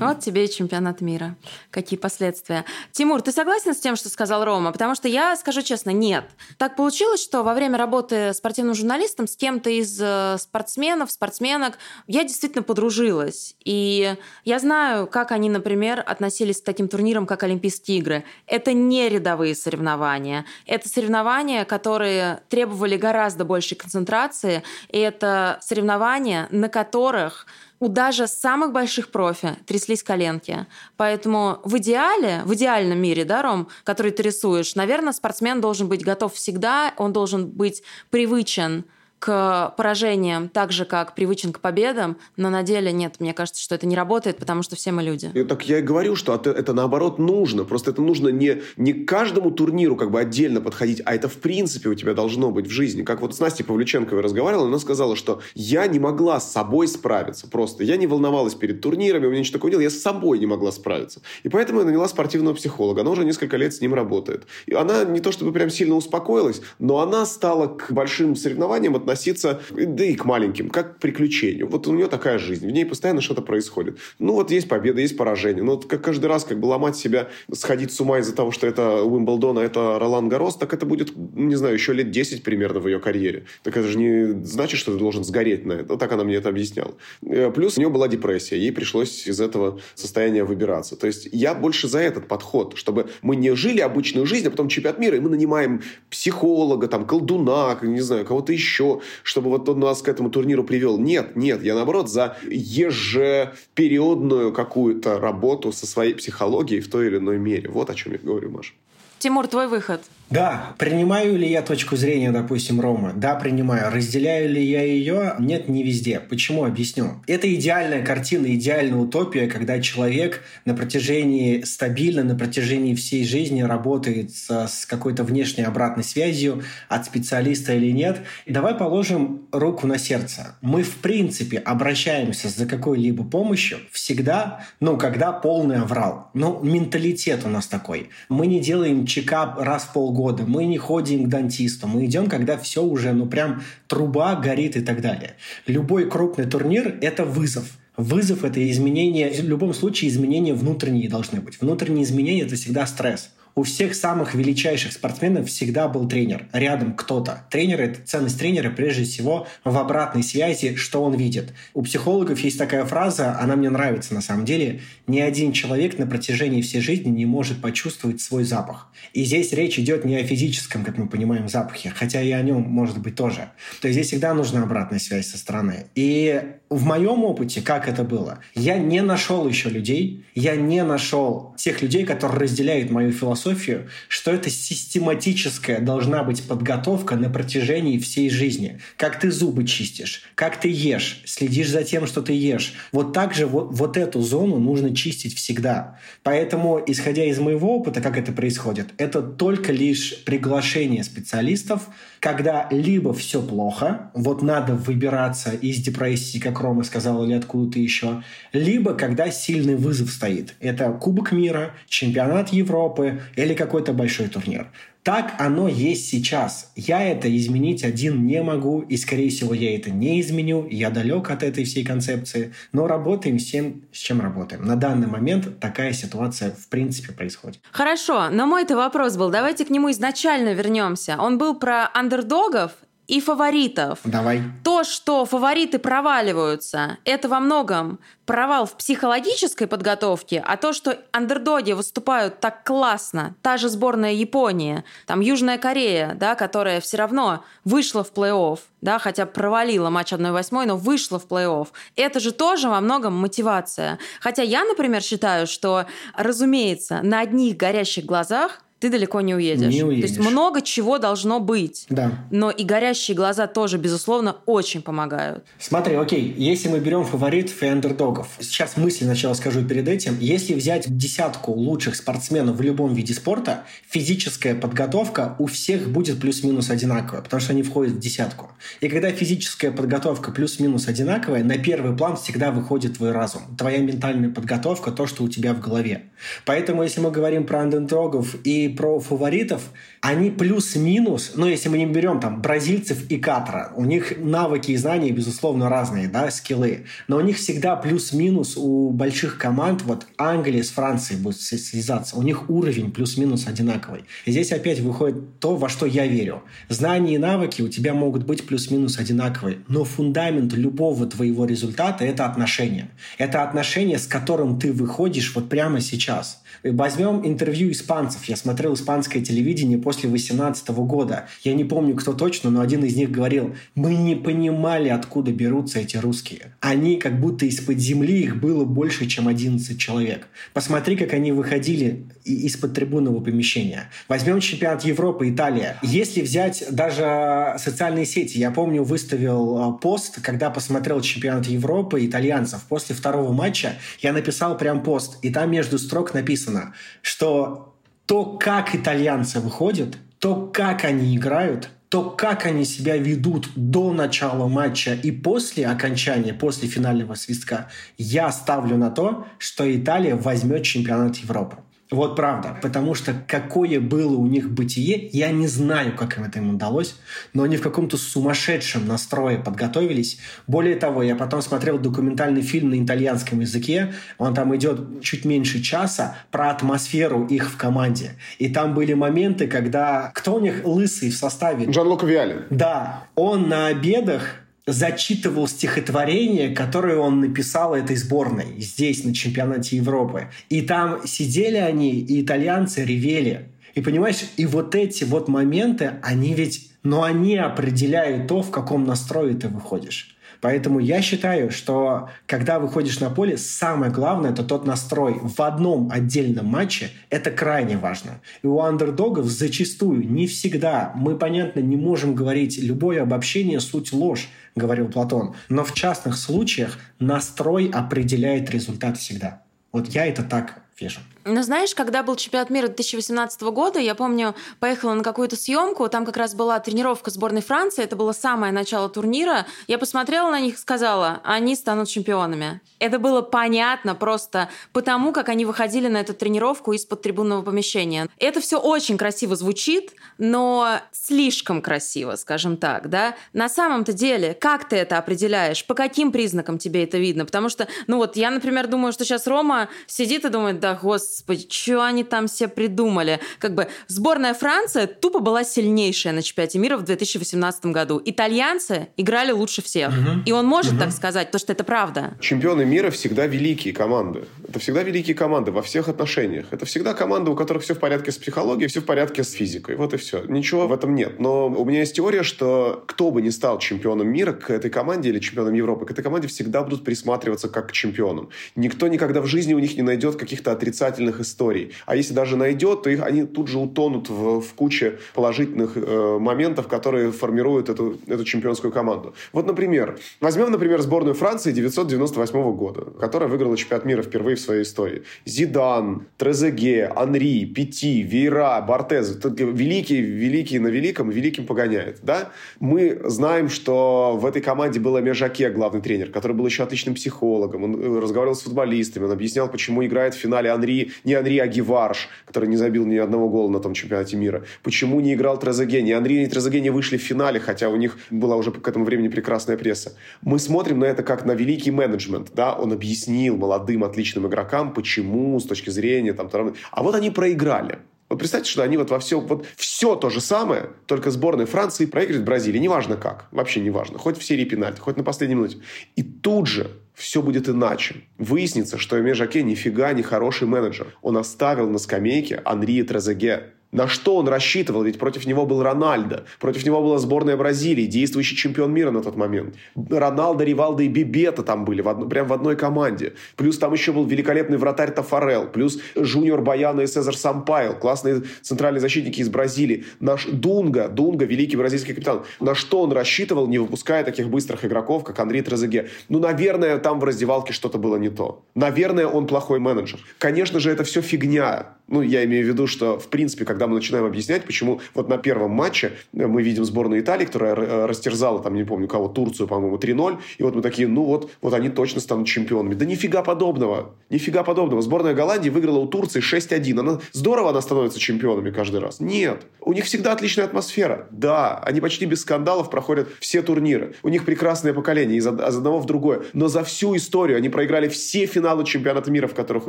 Speaker 2: Вот тебе и чемпионат мира. Какие последствия. Тимур, ты согласен с тем, что сказал Рома? Потому что я, скажу честно, нет. Так получилось, что во время работы спортивным журналистом с кем-то из э, спортсменов, спортсменок я действительно подружилась. И я знаю, как они, например, относились к таким турнирам, как Олимпийские игры. Это не рядовые соревнования. Это соревнования, которые требовали гораздо большей концентрации. И это соревнования, на которых у даже самых больших профи тряслись коленки. Поэтому в идеале, в идеальном мире, да, Ром, который ты рисуешь, наверное, спортсмен должен быть готов всегда, он должен быть привычен к поражениям так же, как привычен к победам, но на деле нет. Мне кажется, что это не работает, потому что все мы люди.
Speaker 4: И, так я и говорю, что это, наоборот нужно. Просто это нужно не, не к каждому турниру как бы отдельно подходить, а это в принципе у тебя должно быть в жизни. Как вот с Настей Павлюченковой разговаривала, она сказала, что я не могла с собой справиться просто. Я не волновалась перед турнирами, у меня ничего такого не было, я с собой не могла справиться. И поэтому я наняла спортивного психолога. Она уже несколько лет с ним работает. И она не то чтобы прям сильно успокоилась, но она стала к большим соревнованиям относиться относиться, да и к маленьким, как к приключению. Вот у нее такая жизнь, в ней постоянно что-то происходит. Ну вот есть победа, есть поражение. Но вот как каждый раз как бы ломать себя, сходить с ума из-за того, что это Уимблдон, а это Ролан Гарос, так это будет, не знаю, еще лет 10 примерно в ее карьере. Так это же не значит, что ты должен сгореть на это. Вот так она мне это объясняла. Э, плюс у нее была депрессия, ей пришлось из этого состояния выбираться. То есть я больше за этот подход, чтобы мы не жили обычную жизнь, а потом чемпионат мира, и мы нанимаем психолога, там, колдуна, не знаю, кого-то еще, чтобы вот он нас к этому турниру привел. Нет, нет, я наоборот за ежепериодную какую-то работу со своей психологией в той или иной мере. Вот о чем я говорю, Маша.
Speaker 2: Тимур, твой выход.
Speaker 3: Да, принимаю ли я точку зрения, допустим, Рома? Да, принимаю. Разделяю ли я ее? Нет, не везде. Почему? Объясню. Это идеальная картина, идеальная утопия, когда человек на протяжении стабильно, на протяжении всей жизни работает с, с какой-то внешней обратной связью от специалиста или нет. И давай по положим руку на сердце. Мы, в принципе, обращаемся за какой-либо помощью всегда, ну, когда полный аврал. Ну, менталитет у нас такой. Мы не делаем чекап раз в полгода, мы не ходим к дантисту, мы идем, когда все уже, ну, прям труба горит и так далее. Любой крупный турнир – это вызов. Вызов – это изменение, в любом случае изменения внутренние должны быть. Внутренние изменения – это всегда стресс. У всех самых величайших спортсменов всегда был тренер. Рядом кто-то. Тренер – это ценность тренера прежде всего в обратной связи, что он видит. У психологов есть такая фраза, она мне нравится на самом деле. Ни один человек на протяжении всей жизни не может почувствовать свой запах. И здесь речь идет не о физическом, как мы понимаем, запахе, хотя и о нем может быть тоже. То есть здесь всегда нужна обратная связь со стороны. И в моем опыте, как это было, я не нашел еще людей, я не нашел тех людей, которые разделяют мою философию, что это систематическая должна быть подготовка на протяжении всей жизни. Как ты зубы чистишь, как ты ешь, следишь за тем, что ты ешь. Вот так же вот, вот эту зону нужно чистить всегда. Поэтому, исходя из моего опыта, как это происходит, это только лишь приглашение специалистов, когда либо все плохо, вот надо выбираться из депрессии, как Рома сказал, или откуда-то еще, либо когда сильный вызов стоит. Это Кубок мира, чемпионат Европы или какой-то большой турнир. Так оно есть сейчас. Я это изменить один не могу, и, скорее всего, я это не изменю. Я далек от этой всей концепции. Но работаем с тем, с чем работаем. На данный момент такая ситуация, в принципе, происходит.
Speaker 2: Хорошо, но мой-то вопрос был, давайте к нему изначально вернемся. Он был про андердогов и фаворитов.
Speaker 3: Давай.
Speaker 2: То, что фавориты проваливаются, это во многом провал в психологической подготовке, а то, что андердоги выступают так классно, та же сборная Японии, там Южная Корея, да, которая все равно вышла в плей-офф, да, хотя провалила матч 1-8, но вышла в плей-офф. Это же тоже во многом мотивация. Хотя я, например, считаю, что, разумеется, на одних горящих глазах ты далеко не уедешь.
Speaker 3: Не уедешь.
Speaker 2: То есть много чего должно быть.
Speaker 3: Да.
Speaker 2: Но и горящие глаза тоже, безусловно, очень помогают.
Speaker 3: Смотри, окей, если мы берем фаворитов и андердогов, сейчас мысли сначала скажу перед этим. Если взять десятку лучших спортсменов в любом виде спорта, физическая подготовка у всех будет плюс-минус одинаковая, потому что они входят в десятку. И когда физическая подготовка плюс-минус одинаковая, на первый план всегда выходит твой разум, твоя ментальная подготовка, то, что у тебя в голове. Поэтому, если мы говорим про андердогов и про фаворитов, они плюс-минус, ну, если мы не берем там бразильцев и Катра, у них навыки и знания, безусловно, разные, да, скиллы, но у них всегда плюс-минус у больших команд, вот Англия с Францией будет связаться, у них уровень плюс-минус одинаковый. И здесь опять выходит то, во что я верю. Знания и навыки у тебя могут быть плюс-минус одинаковые, но фундамент любого твоего результата – это отношения. Это отношения, с которым ты выходишь вот прямо сейчас. Возьмем интервью испанцев. Я смотрел испанское телевидение после 18 года. Я не помню, кто точно, но один из них говорил, мы не понимали, откуда берутся эти русские. Они как будто из-под земли, их было больше, чем 11 человек. Посмотри, как они выходили из-под трибунного помещения. Возьмем чемпионат Европы, Италия. Если взять даже социальные сети, я помню, выставил а, пост, когда посмотрел чемпионат Европы итальянцев. После второго матча я написал прям пост, и там между строк написано, что то, как итальянцы выходят, то, как они играют, то, как они себя ведут до начала матча и после окончания, после финального свистка, я ставлю на то, что Италия возьмет чемпионат Европы. Вот правда. Потому что какое было у них бытие, я не знаю, как им это им удалось, но они в каком-то сумасшедшем настрое подготовились. Более того, я потом смотрел документальный фильм на итальянском языке, он там идет чуть меньше часа, про атмосферу их в команде. И там были моменты, когда... Кто у них лысый в составе?
Speaker 4: Джан Лука Виали.
Speaker 3: Да. Он на обедах зачитывал стихотворение, которое он написал этой сборной здесь, на чемпионате Европы. И там сидели они, и итальянцы ревели. И понимаешь, и вот эти вот моменты, они ведь, но они определяют то, в каком настрое ты выходишь. Поэтому я считаю, что когда выходишь на поле, самое главное – это тот настрой в одном отдельном матче. Это крайне важно. И у андердогов зачастую, не всегда, мы, понятно, не можем говорить любое обобщение – суть ложь, говорил Платон. Но в частных случаях настрой определяет результат всегда. Вот я это так вижу.
Speaker 2: Но знаешь, когда был чемпионат мира 2018 года, я помню, поехала на какую-то съемку, там как раз была тренировка сборной Франции, это было самое начало турнира. Я посмотрела на них и сказала, они станут чемпионами. Это было понятно просто потому, как они выходили на эту тренировку из-под трибунного помещения. Это все очень красиво звучит, но слишком красиво, скажем так, да? На самом-то деле, как ты это определяешь? По каким признакам тебе это видно? Потому что, ну вот, я, например, думаю, что сейчас Рома сидит и думает, да, господи, что они там все придумали? Как бы сборная Франция тупо была сильнейшая на чемпионате мира в 2018 году. Итальянцы играли лучше всех. Угу. И он может угу. так сказать, потому что это правда.
Speaker 4: Чемпионы мира всегда великие команды. Это всегда великие команды во всех отношениях. Это всегда команды, у которых все в порядке с психологией, все в порядке с физикой. Вот и все. Ничего в этом нет. Но у меня есть теория, что кто бы ни стал чемпионом мира к этой команде или чемпионом Европы, к этой команде всегда будут присматриваться как к чемпионам. Никто никогда в жизни у них не найдет каких-то отрицательных историй. А если даже найдет, то их, они тут же утонут в, в куче положительных э, моментов, которые формируют эту, эту чемпионскую команду. Вот, например, возьмем, например, сборную Франции 1998 года, которая выиграла чемпионат мира впервые в своей истории. Зидан, Трезеге, Анри, Пяти, Вейра, Бортез. Великие, великие на великом, великим погоняет. Да? Мы знаем, что в этой команде был Межаке, главный тренер, который был еще отличным психологом. Он э, разговаривал с футболистами, он объяснял, почему играет в финале Анри, не Анри, а Геварш, который не забил ни одного гола на том чемпионате мира. Почему не играл Трезеге? Ни Анри, ни Трезеге не вышли в финале, хотя у них была уже к этому времени прекрасная пресса. Мы смотрим на это как на великий менеджмент. Да? Он объяснил молодым, отличным игрокам, почему с точки зрения... Там, а вот они проиграли. Вот представьте, что они вот во все, вот все то же самое, только сборная Франции проигрывает Бразилии. Неважно как, вообще неважно. Хоть в серии пенальти, хоть на последней минуте. И тут же все будет иначе. Выяснится, что Эме Жаке нифига не хороший менеджер. Он оставил на скамейке Анри Трезеге, на что он рассчитывал? Ведь против него был Рональдо. Против него была сборная Бразилии, действующий чемпион мира на тот момент. Роналдо, Ривалдо и Бибета там были, в одно, прям в одной команде. Плюс там еще был великолепный вратарь Тафарел. Плюс Жуниор Баяна и Цезар Сампайл. Классные центральные защитники из Бразилии. Наш Дунга, Дунга, великий бразильский капитан. На что он рассчитывал, не выпуская таких быстрых игроков, как Андрей Трезеге? Ну, наверное, там в раздевалке что-то было не то. Наверное, он плохой менеджер. Конечно же, это все фигня. Ну, я имею в виду, что, в принципе, когда мы начинаем объяснять, почему вот на первом матче э, мы видим сборную Италии, которая э, растерзала, там, не помню кого, Турцию, по-моему, 3-0, и вот мы такие, ну вот, вот они точно станут чемпионами. Да нифига подобного. Нифига подобного. Сборная Голландии выиграла у Турции 6-1. Она, здорово она становится чемпионами каждый раз. Нет. У них всегда отличная атмосфера. Да, они почти без скандалов проходят все турниры. У них прекрасное поколение из, из одного в другое. Но за всю историю они проиграли все финалы чемпионата мира, в которых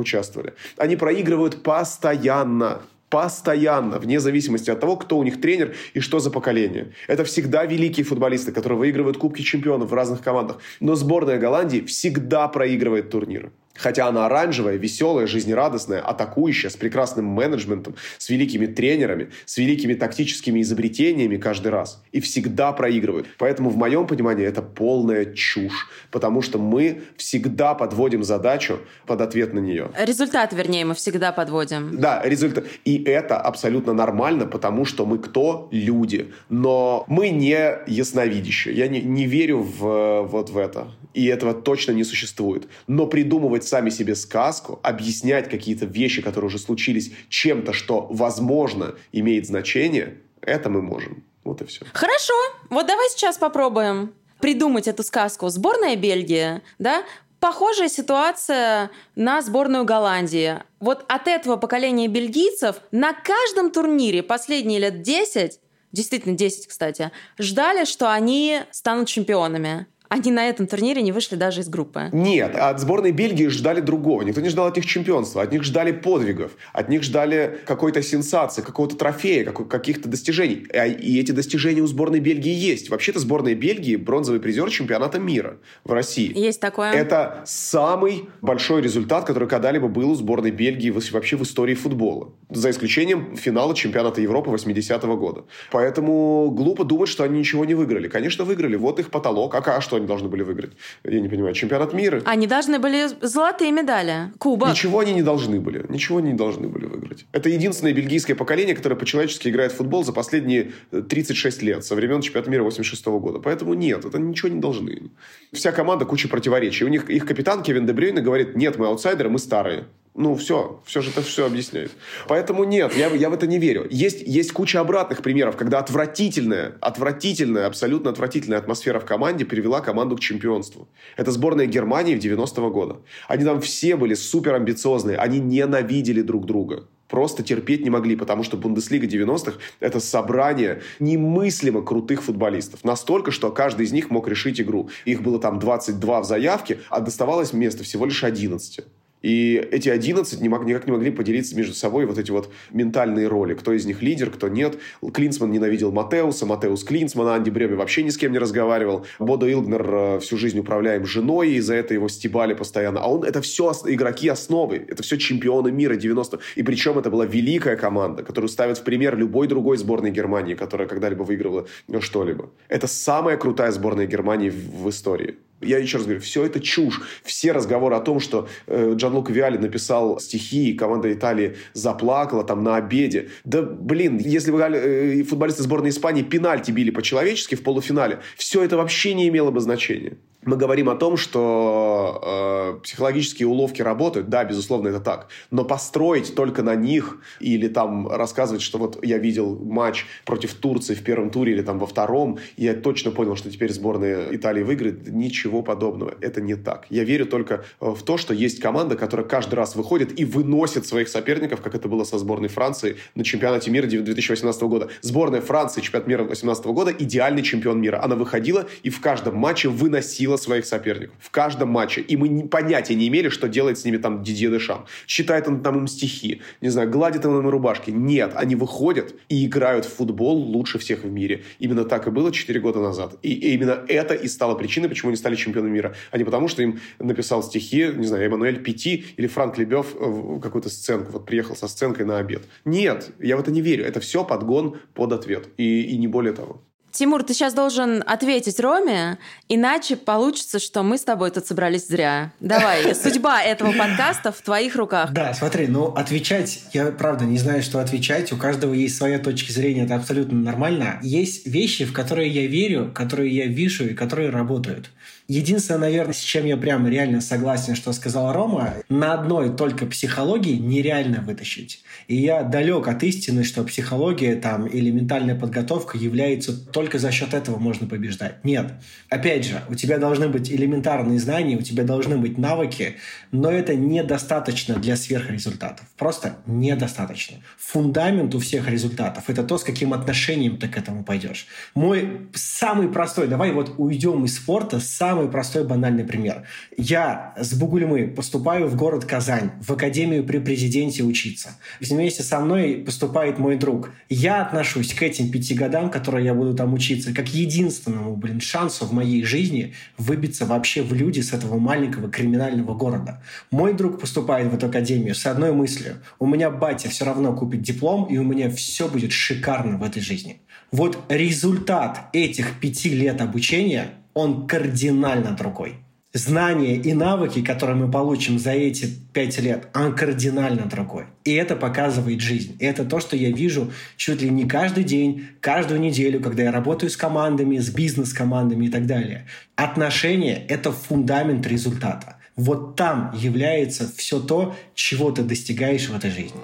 Speaker 4: участвовали. Они проигрывают постоянно постоянно вне зависимости от того, кто у них тренер и что за поколение. Это всегда великие футболисты, которые выигрывают Кубки чемпионов в разных командах. Но сборная Голландии всегда проигрывает турниры. Хотя она оранжевая, веселая, жизнерадостная, атакующая, с прекрасным менеджментом, с великими тренерами, с великими тактическими изобретениями каждый раз. И всегда проигрывают. Поэтому, в моем понимании, это полная чушь. Потому что мы всегда подводим задачу под ответ на нее.
Speaker 2: Результат, вернее, мы всегда подводим.
Speaker 4: Да, результат. И это абсолютно нормально, потому что мы кто? Люди. Но мы не ясновидящие. Я не, не верю в, вот в это. И этого точно не существует. Но придумывать придумывать сами себе сказку, объяснять какие-то вещи, которые уже случились, чем-то, что, возможно, имеет значение, это мы можем. Вот и все.
Speaker 2: Хорошо. Вот давай сейчас попробуем придумать эту сказку. Сборная Бельгии, да, похожая ситуация на сборную Голландии. Вот от этого поколения бельгийцев на каждом турнире последние лет 10 действительно 10, кстати, ждали, что они станут чемпионами они на этом турнире не вышли даже из группы.
Speaker 4: Нет, от сборной Бельгии ждали другого. Никто не ждал от них чемпионства. От них ждали подвигов. От них ждали какой-то сенсации, какого-то трофея, каких-то достижений. А, и эти достижения у сборной Бельгии есть. Вообще-то сборная Бельгии бронзовый призер чемпионата мира в России.
Speaker 2: Есть такое.
Speaker 4: Это самый большой результат, который когда-либо был у сборной Бельгии вообще в истории футбола. За исключением финала чемпионата Европы 80-го года. Поэтому глупо думать, что они ничего не выиграли. Конечно, выиграли. Вот их потолок. А что они должны были выиграть? Я не понимаю. Чемпионат мира?
Speaker 2: Они должны были золотые медали. Кубок.
Speaker 4: Ничего они не должны были. Ничего они не должны были выиграть. Это единственное бельгийское поколение, которое по-человечески играет в футбол за последние 36 э, лет, со времен чемпионата мира 86 года. Поэтому нет, это ничего не должны. Вся команда куча противоречий. У них их капитан Кевин Дебрюйна говорит, нет, мы аутсайдеры, мы старые. Ну, все, все же это все объясняет. Поэтому нет, я, я в это не верю. Есть, есть куча обратных примеров, когда отвратительная, отвратительная, абсолютно отвратительная атмосфера в команде привела команду к чемпионству. Это сборная Германии в 90-го года. Они там все были супер амбициозные, они ненавидели друг друга просто терпеть не могли, потому что Бундеслига 90-х – это собрание немыслимо крутых футболистов. Настолько, что каждый из них мог решить игру. Их было там 22 в заявке, а доставалось место всего лишь 11. И эти 11 не мог, никак не могли поделиться между собой вот эти вот ментальные роли. Кто из них лидер, кто нет. Клинсман ненавидел Матеуса, Матеус Клинсмана, Анди Бреме вообще ни с кем не разговаривал. Бодо Илгнер э, всю жизнь управляем женой, и за это его стебали постоянно. А он, это все игроки основы, это все чемпионы мира 90 И причем это была великая команда, которую ставят в пример любой другой сборной Германии, которая когда-либо выигрывала что-либо. Это самая крутая сборная Германии в, в истории. Я еще раз говорю, все это чушь. Все разговоры о том, что э, Джанлука Виали написал стихи, и команда Италии заплакала там на обеде. Да, блин, если бы э, футболисты сборной Испании пенальти били по-человечески в полуфинале, все это вообще не имело бы значения мы говорим о том, что э, психологические уловки работают, да, безусловно, это так. Но построить только на них или там рассказывать, что вот я видел матч против Турции в первом туре или там во втором, и я точно понял, что теперь сборная Италии выиграет, ничего подобного. Это не так. Я верю только э, в то, что есть команда, которая каждый раз выходит и выносит своих соперников, как это было со сборной Франции на чемпионате мира 2018 года. Сборная Франции, чемпионат мира 2018 года, идеальный чемпион мира. Она выходила и в каждом матче выносила бесила своих соперников. В каждом матче. И мы понятия не имели, что делает с ними там Дидье Дешам. Считает он там им стихи. Не знаю, гладит он им рубашки. Нет, они выходят и играют в футбол лучше всех в мире. Именно так и было 4 года назад. И именно это и стало причиной, почему они стали чемпионами мира. А не потому, что им написал стихи, не знаю, Эммануэль Пяти или Франк Лебев какую-то сценку. Вот приехал со сценкой на обед. Нет, я в это не верю. Это все подгон под ответ. И, и не более того.
Speaker 2: Тимур, ты сейчас должен ответить Роме, иначе получится, что мы с тобой тут собрались зря. Давай, (laughs) судьба этого подкаста в твоих руках.
Speaker 3: Да, смотри, ну отвечать, я правда не знаю, что отвечать. У каждого есть своя точка зрения, это абсолютно нормально. Есть вещи, в которые я верю, которые я вижу и которые работают. Единственное, наверное, с чем я прям реально согласен, что сказал Рома, на одной только психологии нереально вытащить. И я далек от истины, что психология там или ментальная подготовка является только за счет этого можно побеждать. Нет. Опять же, у тебя должны быть элементарные знания, у тебя должны быть навыки, но это недостаточно для сверхрезультатов. Просто недостаточно. Фундамент у всех результатов – это то, с каким отношением ты к этому пойдешь. Мой самый простой, давай вот уйдем из спорта, сам самый простой банальный пример. Я с Бугульмы поступаю в город Казань, в академию при президенте учиться. Вместе со мной поступает мой друг. Я отношусь к этим пяти годам, которые я буду там учиться, как единственному, блин, шансу в моей жизни выбиться вообще в люди с этого маленького криминального города. Мой друг поступает в эту академию с одной мыслью. У меня батя все равно купит диплом, и у меня все будет шикарно в этой жизни. Вот результат этих пяти лет обучения он кардинально другой. Знания и навыки, которые мы получим за эти пять лет, он кардинально другой. И это показывает жизнь. И это то, что я вижу чуть ли не каждый день, каждую неделю, когда я работаю с командами, с бизнес-командами и так далее. Отношения — это фундамент результата. Вот там является все то, чего ты достигаешь в этой жизни.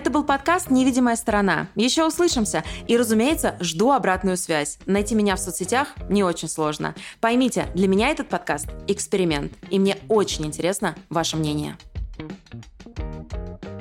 Speaker 2: Это был подкаст «Невидимая сторона». Еще услышимся. И, разумеется, жду обратную связь. Найти меня в соцсетях не очень сложно. Поймите, для меня этот подкаст – эксперимент. И мне очень интересно ваше мнение. thank you